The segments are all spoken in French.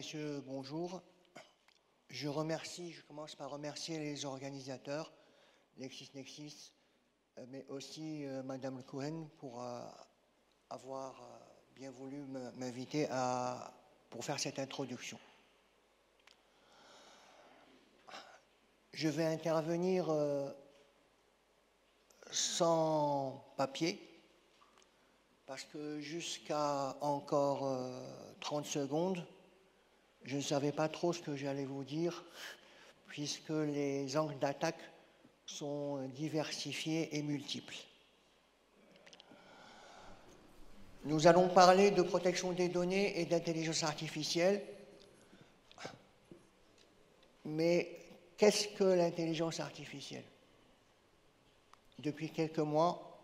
messieurs, bonjour. Je remercie, je commence par remercier les organisateurs, LexisNexis, euh, mais aussi euh, Madame Cohen pour euh, avoir bien voulu m'inviter pour faire cette introduction. Je vais intervenir sans papier, parce que jusqu'à encore 30 secondes, je ne savais pas trop ce que j'allais vous dire, puisque les angles d'attaque sont diversifiés et multiples. Nous allons parler de protection des données et d'intelligence artificielle, mais qu'est-ce que l'intelligence artificielle? Depuis quelques mois,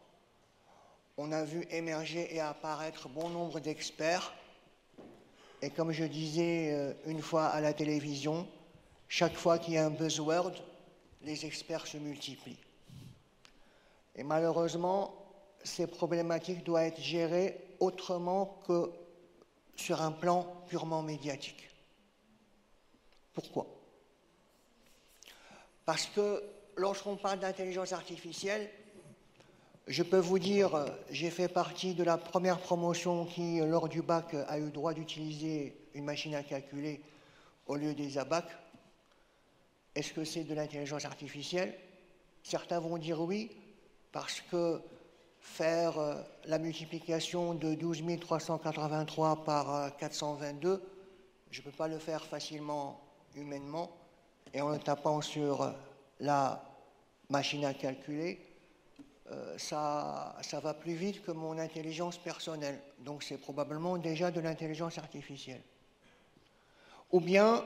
on a vu émerger et apparaître bon nombre d'experts et comme je disais euh, une fois à la télévision, chaque fois qu'il y a un buzzword, les experts se multiplient. Et malheureusement, ces problématiques doivent être gérées autrement que sur un plan purement médiatique. Pourquoi? Parce que lorsqu'on parle d'intelligence artificielle, je peux vous dire, j'ai fait partie de la première promotion qui, lors du bac, a eu droit d'utiliser une machine à calculer au lieu des ABAC. Est-ce que c'est de l'intelligence artificielle? Certains vont dire oui, parce que faire euh, la multiplication de 12 383 par 422, euh, je ne peux pas le faire facilement humainement, et en le tapant sur la machine à calculer, euh, ça, va plus vite que mon intelligence personnelle. Donc c'est probablement déjà de l'intelligence artificielle. Ou bien,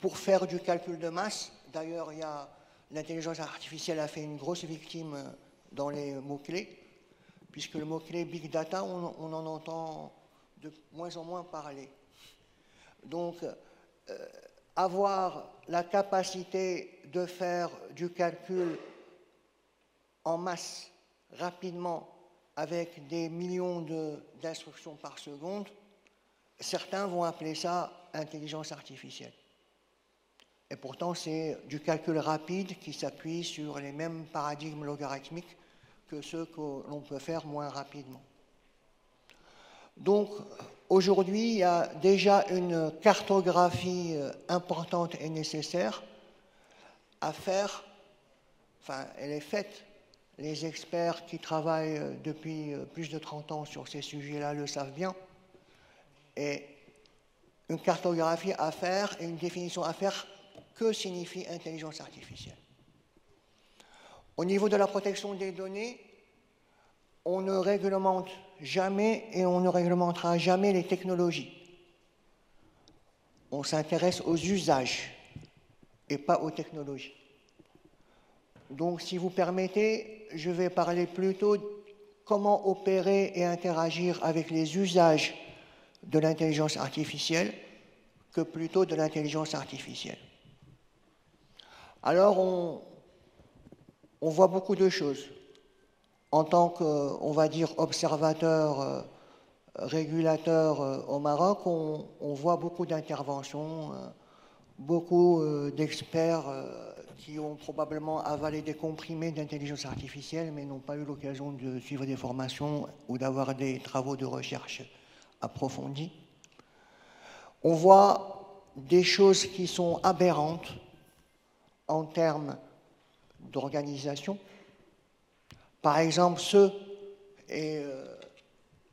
pour faire du calcul de masse, d'ailleurs, l'intelligence artificielle a fait une grosse victime dans les mots-clés, puisque le mot-clé big data, on, en entend de moins en moins parler. Donc, euh, avoir la capacité de faire du calcul en masse, rapidement, avec des millions d'instructions par seconde, certains vont appeler ça intelligence artificielle. Et pourtant, c'est du calcul rapide qui s'appuie sur les mêmes paradigmes logarithmiques que ceux que l'on peut faire moins rapidement. Donc, aujourd'hui, il y a déjà une cartographie euh, importante et nécessaire à faire, enfin, elle est faite les experts qui travaillent euh, depuis euh, plus de 30 ans sur ces sujets-là le savent bien. Et une cartographie à faire et une définition à faire, que signifie intelligence artificielle? Au niveau de la protection des données, on ne réglemente jamais et on ne réglementera jamais les technologies. On s'intéresse aux usages et pas aux technologies. Donc, si vous permettez, je vais parler plutôt comment opérer et interagir avec les usages de l'intelligence artificielle que plutôt de l'intelligence artificielle. Alors, on, voit beaucoup de choses. En tant qu'on va dire, observateur, euh, régulateur euh, au Maroc, on, voit beaucoup d'interventions, euh, beaucoup d'experts qui ont probablement avalé des comprimés d'intelligence artificielle, mais n'ont pas eu l'occasion de suivre des formations ou d'avoir des travaux de recherche approfondis. On voit des choses qui sont aberrantes en termes d'organisation. Par exemple, ceux, et euh,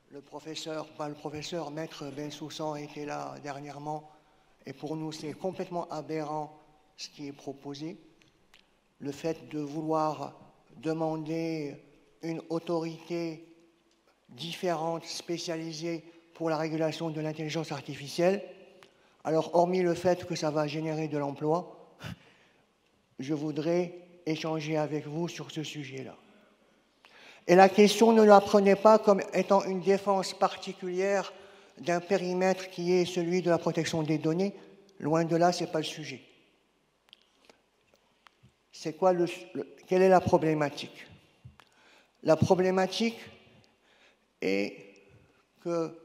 le professeur, pas le professeur, maître Bensoussan était là dernièrement, et pour nous c'est complètement aberrant ce qui est proposé le fait de vouloir demander une autorité différente, spécialisée pour la régulation de l'intelligence artificielle. Alors, hormis le fait que ça va générer de l'emploi, je voudrais échanger avec vous sur ce sujet-là. Et la question, ne la prenez pas comme étant une défense particulière d'un périmètre qui est celui de la protection des données. Loin de là, ce n'est pas le sujet c'est quoi le, quelle est la problématique? La problématique est que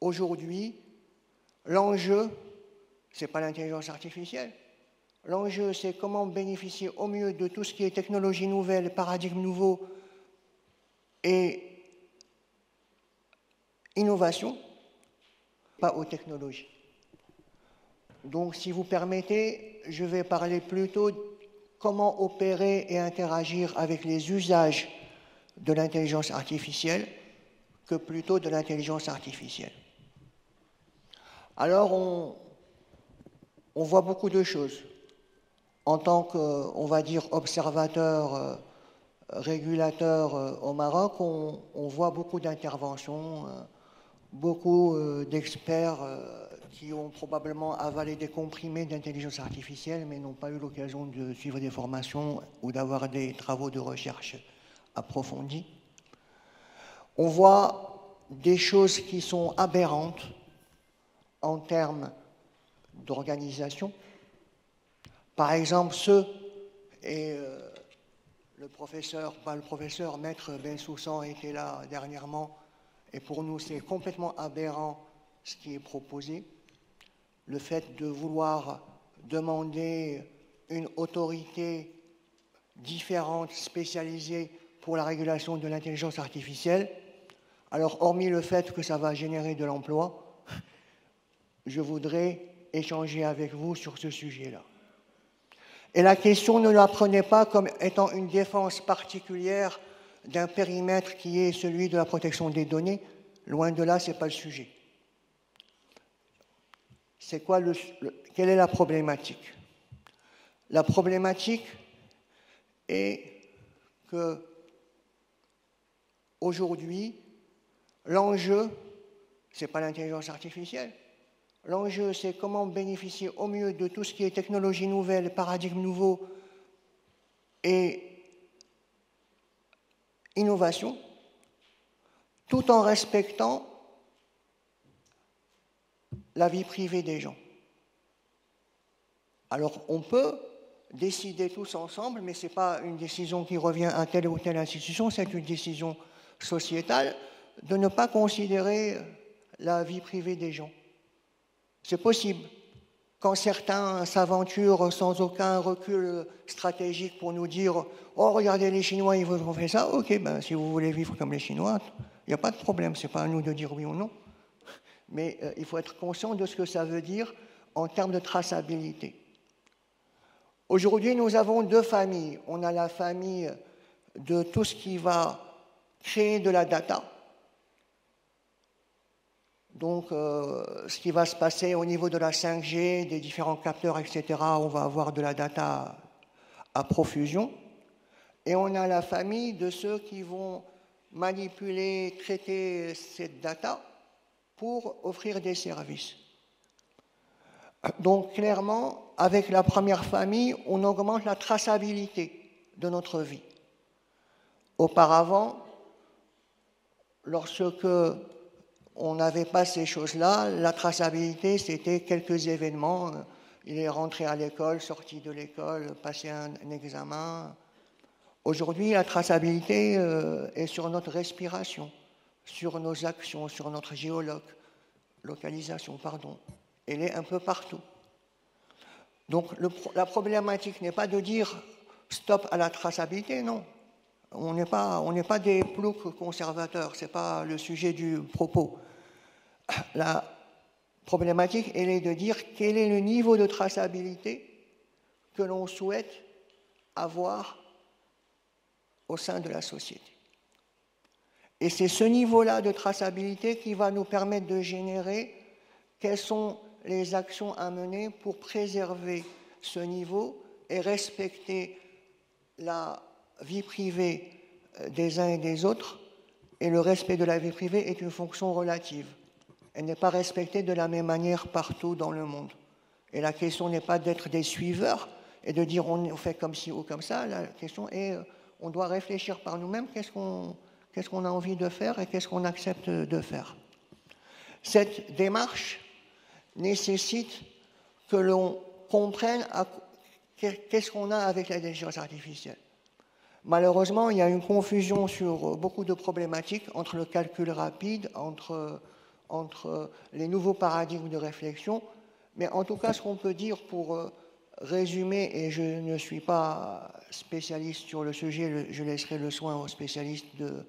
aujourd'hui, L'enjeu, ce n'est pas l'intelligence artificielle. L'enjeu, c'est comment bénéficier au mieux de tout ce qui est technologie nouvelle, paradigme nouveau et innovation, pas aux technologies. Donc, si vous permettez, je vais parler plutôt comment opérer et interagir avec les usages de l'intelligence artificielle que plutôt de l'intelligence artificielle. Alors, on, on, voit beaucoup de choses. En tant qu'on va dire, observateur, euh, régulateur euh, au Maroc, on, on voit beaucoup d'interventions, euh, beaucoup d'experts qui ont probablement avalé des comprimés d'intelligence artificielle, mais n'ont pas eu l'occasion de suivre des formations ou d'avoir des travaux de recherche approfondis. On voit des choses qui sont aberrantes en termes d'organisation. Par exemple, ceux, et euh, le professeur, pas le professeur, maître Bensoussan était là dernièrement, et pour nous c'est complètement aberrant ce qui est proposé, le fait de vouloir demander une autorité différente, spécialisée pour la régulation de l'intelligence artificielle. Alors, hormis le fait que ça va générer de l'emploi, je voudrais échanger avec vous sur ce sujet-là. Et la question, ne la prenez pas comme étant une défense particulière d'un périmètre qui est celui de la protection des données. Loin de là, ce n'est pas le sujet. C'est quoi le, quelle est la problématique? La problématique est que aujourd'hui, l'enjeu, ce n'est pas l'intelligence artificielle. L'enjeu, c'est comment bénéficier au mieux de tout ce qui est technologie nouvelle, paradigme nouveau et innovation, tout en respectant la vie privée des gens. Alors on peut décider tous ensemble, mais ce n'est pas une décision qui revient à telle ou telle institution, c'est une décision sociétale de ne pas considérer la vie privée des gens. C'est possible. Quand certains s'aventurent sans aucun recul stratégique pour nous dire Oh, regardez, les Chinois, ils vont faire ça, ok, ben, si vous voulez vivre comme les Chinois, il n'y a pas de problème, ce n'est pas à nous de dire oui ou non. Mais euh, il faut être conscient de ce que ça veut dire en termes de traçabilité. Aujourd'hui, nous avons deux familles. On a la famille de tout ce qui va créer de la data, donc, euh, ce qui va se passer au niveau de la 5G, des différents capteurs, etc., on va avoir de la data à profusion. Et on a la famille de ceux qui vont manipuler, traiter cette data pour offrir des services. Donc, clairement, avec la première famille, on augmente la traçabilité de notre vie. Auparavant, lorsque on n'avait pas ces choses-là. La traçabilité, c'était quelques événements. Il est rentré à l'école, sorti de l'école, passé un, examen. Aujourd'hui, la traçabilité euh, est sur notre respiration, sur nos actions, sur notre géolocalisation, pardon. Elle est un peu partout. Donc la problématique n'est pas de dire stop à la traçabilité, non. On n'est pas, pas des ploucs conservateurs, ce n'est pas le sujet du propos la problématique, elle est de dire quel est le niveau de traçabilité que l'on souhaite avoir au sein de la société. Et c'est ce niveau-là de traçabilité qui va nous permettre de générer quelles sont les actions à mener pour préserver ce niveau et respecter la vie privée des uns et des autres. Et le respect de la vie privée est une fonction relative elle n'est pas respectée de la même manière partout dans le monde. Et la question n'est pas d'être des suiveurs et de dire on fait comme ci ou comme ça. La question est euh, on doit réfléchir par nous-mêmes qu'est-ce qu'on qu'est-ce qu'on a envie de faire et qu'est-ce qu'on accepte de faire. Cette démarche nécessite que l'on comprenne qu'est-ce qu'on a avec l'intelligence artificielle. Malheureusement, il y a une confusion sur beaucoup de problématiques entre le calcul rapide, entre entre les nouveaux paradigmes de réflexion. Mais en tout cas, ce qu'on peut dire pour euh, résumer, et je ne suis pas spécialiste sur le sujet, je laisserai le soin aux spécialistes de,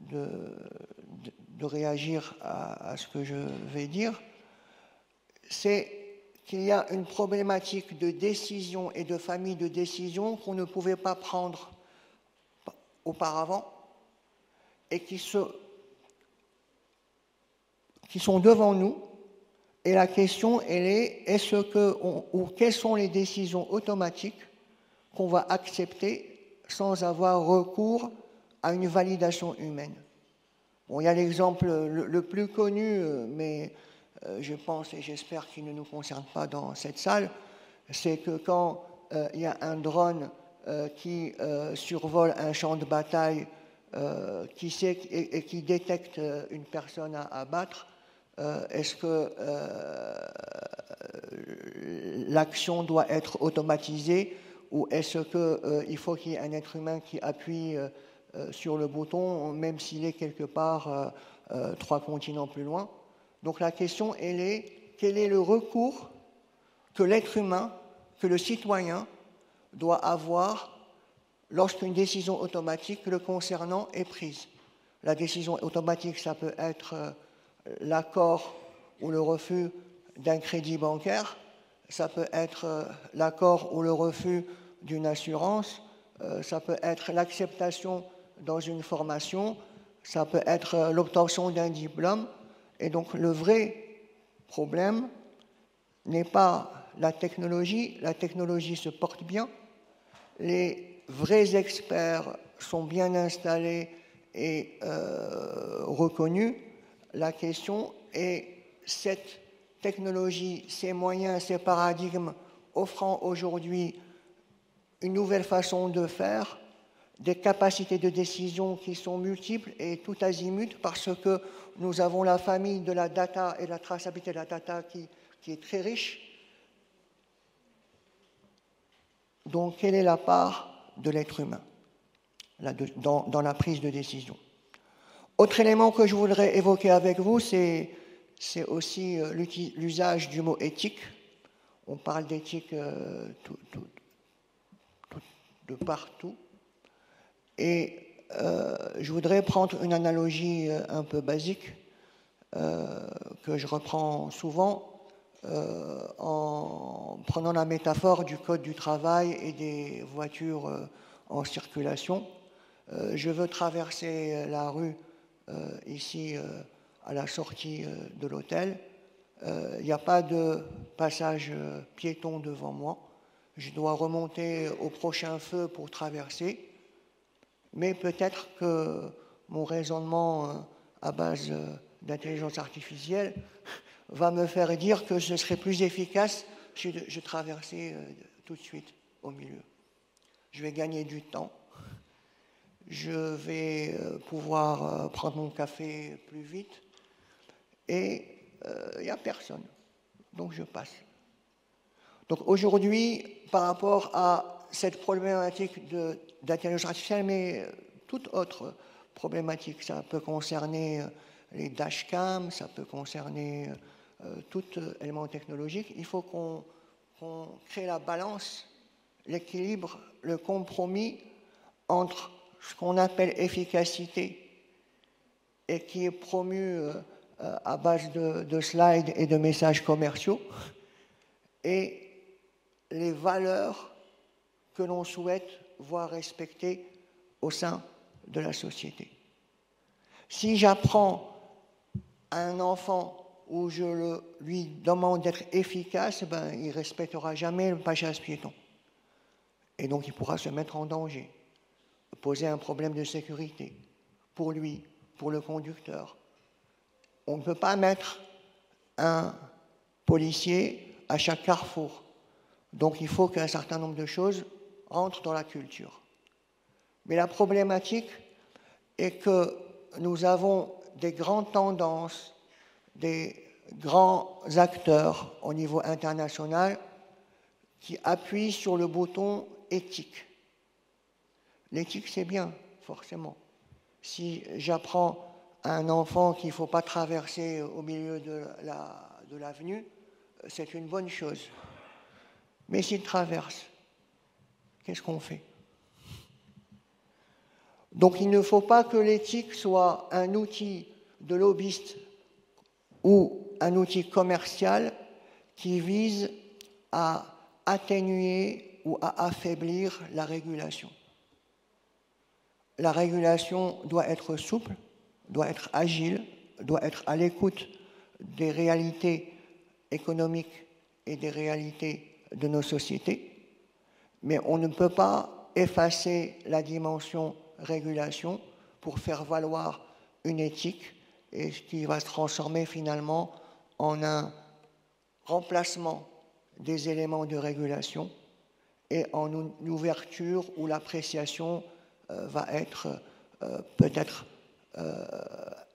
de, réagir à, ce que je vais dire, c'est qu'il y a une problématique de décision et de famille de décision qu'on ne pouvait pas prendre auparavant et qui, qui sont devant nous. Et la question, elle est, est-ce que, ou quelles sont les décisions automatiques qu'on va accepter sans avoir recours à une validation humaine. Bon, il y a l'exemple le, plus connu, euh, mais euh, je pense et j'espère qu'il ne nous concerne pas dans cette salle, c'est que quand euh, il y a un drone qui survole un champ de bataille qui sait, et, qui détecte une personne à abattre, est-ce que l'action doit être automatisée ou est-ce qu'il faut qu'il y ait un être humain qui appuie sur le bouton, même s'il est quelque part euh, euh, trois continents plus loin. Donc la question, elle est, quel est le recours que l'être humain, que le citoyen doit avoir lorsqu'une décision automatique le concernant est prise? La décision automatique, ça peut être l'accord ou le refus d'un crédit bancaire, ça peut être l'accord ou le refus d'une assurance, ça peut être l'acceptation dans une formation, ça peut être l'obtention d'un diplôme. Et donc le vrai problème n'est pas la technologie, la technologie se porte bien, les vrais experts sont bien installés et euh, reconnus. La question est cette technologie, ces moyens, ces paradigmes offrant aujourd'hui une nouvelle façon de faire, des capacités de décision qui sont multiples et tout azimut parce que nous avons la famille de la data et la traçabilité de la data qui, est très riche. Donc, quelle est la part de l'être humain dans, dans, la prise de décision? Autre élément que je voudrais évoquer avec vous, c'est aussi euh, l'usage du mot éthique. On parle d'éthique euh, de partout. Et euh, je voudrais prendre une analogie euh, un peu basique euh, que je reprends souvent en prenant la métaphore du code du travail et des voitures en circulation. je veux traverser la rue ici à la sortie de l'hôtel. Il n'y a pas de passage piéton devant moi. Je dois remonter au prochain feu pour traverser mais peut-être que mon raisonnement euh, à base euh, d'intelligence artificielle va me faire dire que ce serait plus efficace si je traversais euh, tout de suite au milieu. Je vais gagner du temps. Je vais pouvoir prendre mon café plus vite. Et il n'y a personne. Donc je passe. Donc aujourd'hui, par rapport à cette problématique d'intelligence artificielle, mais toute autre problématique. Ça peut concerner euh, les dashcams, ça peut concerner euh, tout élément technologique. Il faut qu'on crée la balance, l'équilibre, le compromis entre ce qu'on appelle efficacité et qui est promu euh, à base de slides et de messages commerciaux et les valeurs que l'on souhaite voir respectées au sein de la société. Si j'apprends à un enfant où je lui demande d'être efficace, ben, il ne respectera jamais le passage piéton. Et donc il pourra se mettre en danger, poser un problème de sécurité pour lui, pour le conducteur. On ne peut pas mettre un policier à chaque carrefour. Donc il faut qu'un certain nombre de choses rentrent dans la culture. Mais la problématique est que nous avons des grandes tendances, des grands acteurs au niveau international qui appuient sur le bouton éthique. L'éthique, c'est bien, forcément. Si j'apprends à un enfant qu'il ne faut pas traverser au milieu de l'avenue, c'est une bonne chose. Mais s'il traverse, qu'est-ce qu'on fait? Donc il ne faut pas que l'éthique soit un outil de lobbyiste ou un outil commercial qui vise à atténuer ou à affaiblir la régulation. La régulation doit être souple, doit être agile, doit être à l'écoute des réalités économiques et des réalités de nos sociétés, mais on ne peut pas effacer la dimension régulation pour faire valoir une éthique et ce qui va se transformer finalement en un remplacement des éléments de régulation et en une ouverture où l'appréciation euh, va être euh, peut-être euh,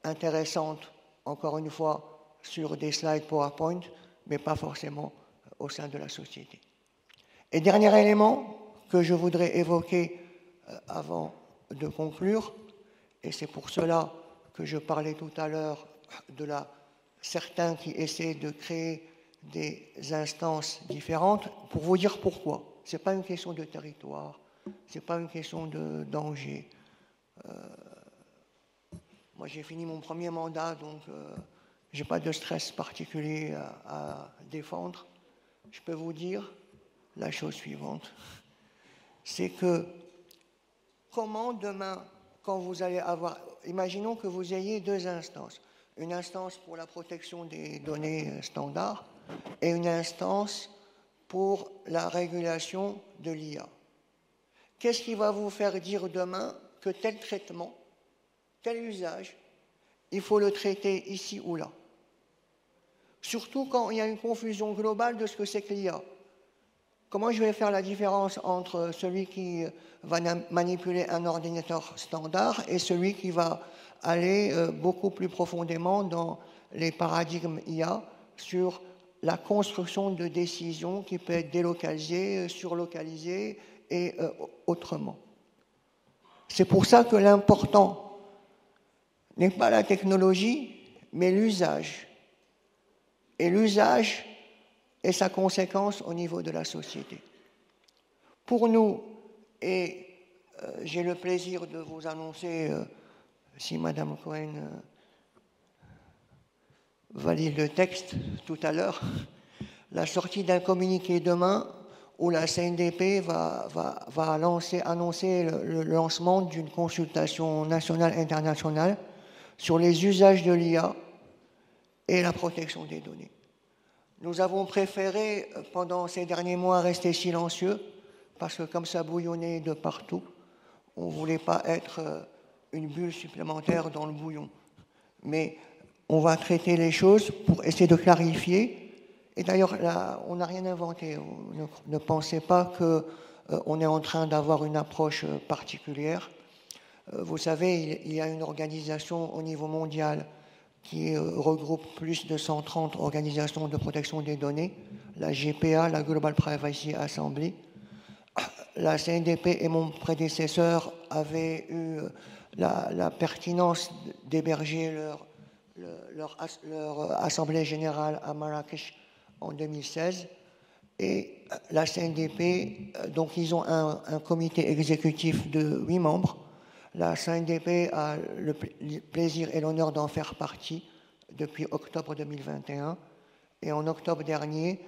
intéressante, encore une fois, sur des slides PowerPoint, mais pas forcément au sein de la société. Et dernier élément que je voudrais évoquer avant de conclure, et c'est pour cela que je parlais tout à l'heure de certains qui essaient de créer des instances différentes, pour vous dire pourquoi. Ce n'est pas une question de territoire, ce n'est pas une question de danger. Euh, moi, j'ai fini mon premier mandat, donc euh, je n'ai pas de stress particulier à, défendre. Je peux vous dire la chose suivante. C'est que comment demain, quand vous allez avoir... Imaginons que vous ayez deux instances. Une instance pour la protection des données standards et une instance pour la régulation de l'IA. Qu'est-ce qui va vous faire dire demain que tel traitement, tel usage, il faut le traiter ici ou là? Surtout quand il y a une confusion globale de ce que c'est que l'IA. Comment je vais faire la différence entre celui qui va manipuler un ordinateur standard et celui qui va aller euh, beaucoup plus profondément dans les paradigmes IA sur la construction de décisions qui peut être délocalisée, euh, surlocalisée et euh, autrement? C'est pour ça que l'important n'est pas la technologie, mais l'usage. Et l'usage est sa conséquence au niveau de la société. Pour nous, et euh, j'ai le plaisir de vous annoncer, si Madame Cohen valide le texte tout à l'heure, la sortie d'un communiqué demain où la CNDP va, annoncer le, lancement d'une consultation nationale internationale sur les usages de l'IA et la protection des données. Nous avons préféré, pendant ces derniers mois, rester silencieux, parce que comme ça bouillonnait de partout, on ne voulait pas être euh, une bulle supplémentaire dans le bouillon. Mais on va traiter les choses pour essayer de clarifier. Et d'ailleurs, on n'a rien inventé. Ne, pensez pas qu'on euh, est en train d'avoir une approche euh, particulière. Euh, vous savez, il, y a une organisation au niveau mondial qui regroupe plus de 130 organisations de protection des données, la GPA, la Global Privacy Assembly. La CNDP et mon prédécesseur avaient eu la, la pertinence d'héberger leur assemblée générale à Marrakech en 2016. Et la CNDP, euh, donc ils ont un, comité exécutif de huit membres. La CNDP a le plaisir et l'honneur d'en faire partie depuis octobre 2021. Et en octobre dernier,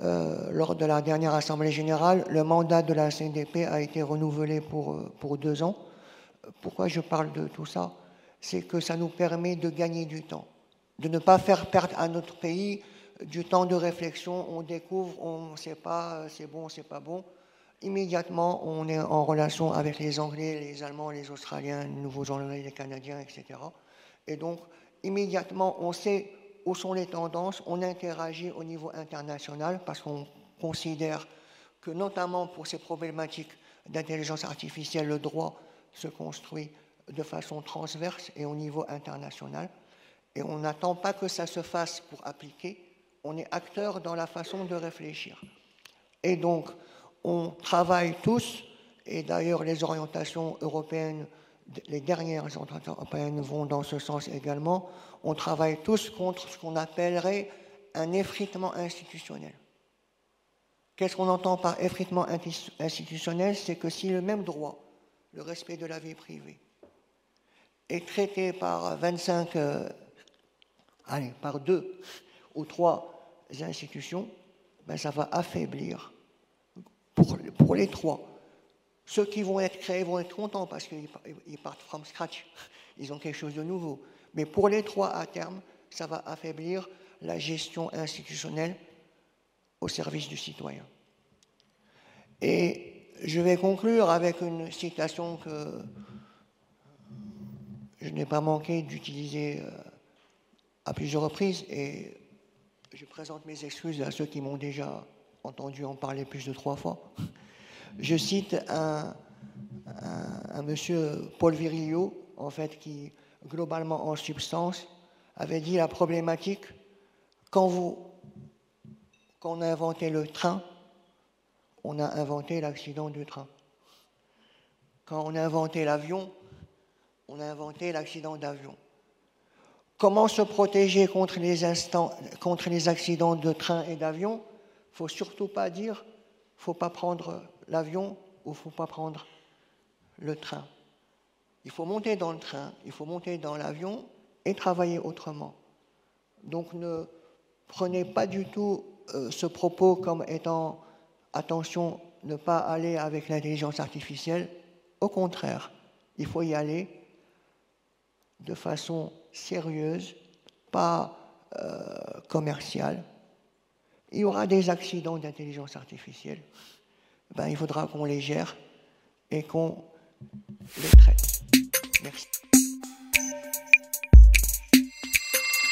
euh, lors de la dernière Assemblée générale, le mandat de la CNDP a été renouvelé pour, euh, pour deux ans. Pourquoi je parle de tout ça? C'est que ça nous permet de gagner du temps, de ne pas faire perdre à notre pays du temps de réflexion. On découvre, on ne sait pas, c'est bon, c'est pas bon. Immédiatement, on est en relation avec les Anglais, les Allemands, les Australiens, les Nouveaux-Zélandais, les Canadiens, etc. Et donc, immédiatement, on sait où sont les tendances, on interagit au niveau international parce qu'on considère que notamment pour ces problématiques d'intelligence artificielle, le droit se construit de façon transverse et au niveau international. Et on n'attend pas que ça se fasse pour appliquer, on est acteur dans la façon de réfléchir. Et donc, on travaille tous, et d'ailleurs les orientations européennes les dernières autorités européennes vont dans ce sens également, on travaille tous contre ce qu'on appellerait un effritement institutionnel. Qu'est-ce qu'on entend par effritement institutionnel? C'est que si le même droit, le respect de la vie privée, est traité par 25, euh, allez, par deux ou trois institutions, ben ça va affaiblir pour, les trois. Ceux qui vont être créés vont être contents parce qu'ils partent from scratch. Ils ont quelque chose de nouveau. Mais pour les trois à terme, ça va affaiblir la gestion institutionnelle au service du citoyen. Et je vais conclure avec une citation que je n'ai pas manqué d'utiliser euh, à plusieurs reprises et je présente mes excuses à ceux qui m'ont déjà entendu en parler plus de trois fois. Je cite un, monsieur Paul Virilio, en fait, qui, globalement en substance, avait dit la problématique quand, vous, quand on a inventé le train, on a inventé l'accident du train. Quand on a inventé l'avion, on a inventé l'accident d'avion. Comment se protéger contre les, accidents de train et d'avion? Faut surtout pas dire, faut pas prendre l'avion ou faut pas prendre le train. Il faut monter dans le train, il faut monter dans l'avion et travailler autrement. Donc ne prenez pas du tout euh, ce propos comme étant attention, ne pas aller avec l'intelligence artificielle. Au contraire, il faut y aller de façon sérieuse, pas euh, commerciale. Il y aura des accidents d'intelligence artificielle. Ben, il faudra qu'on les gère et qu'on les traite. Merci.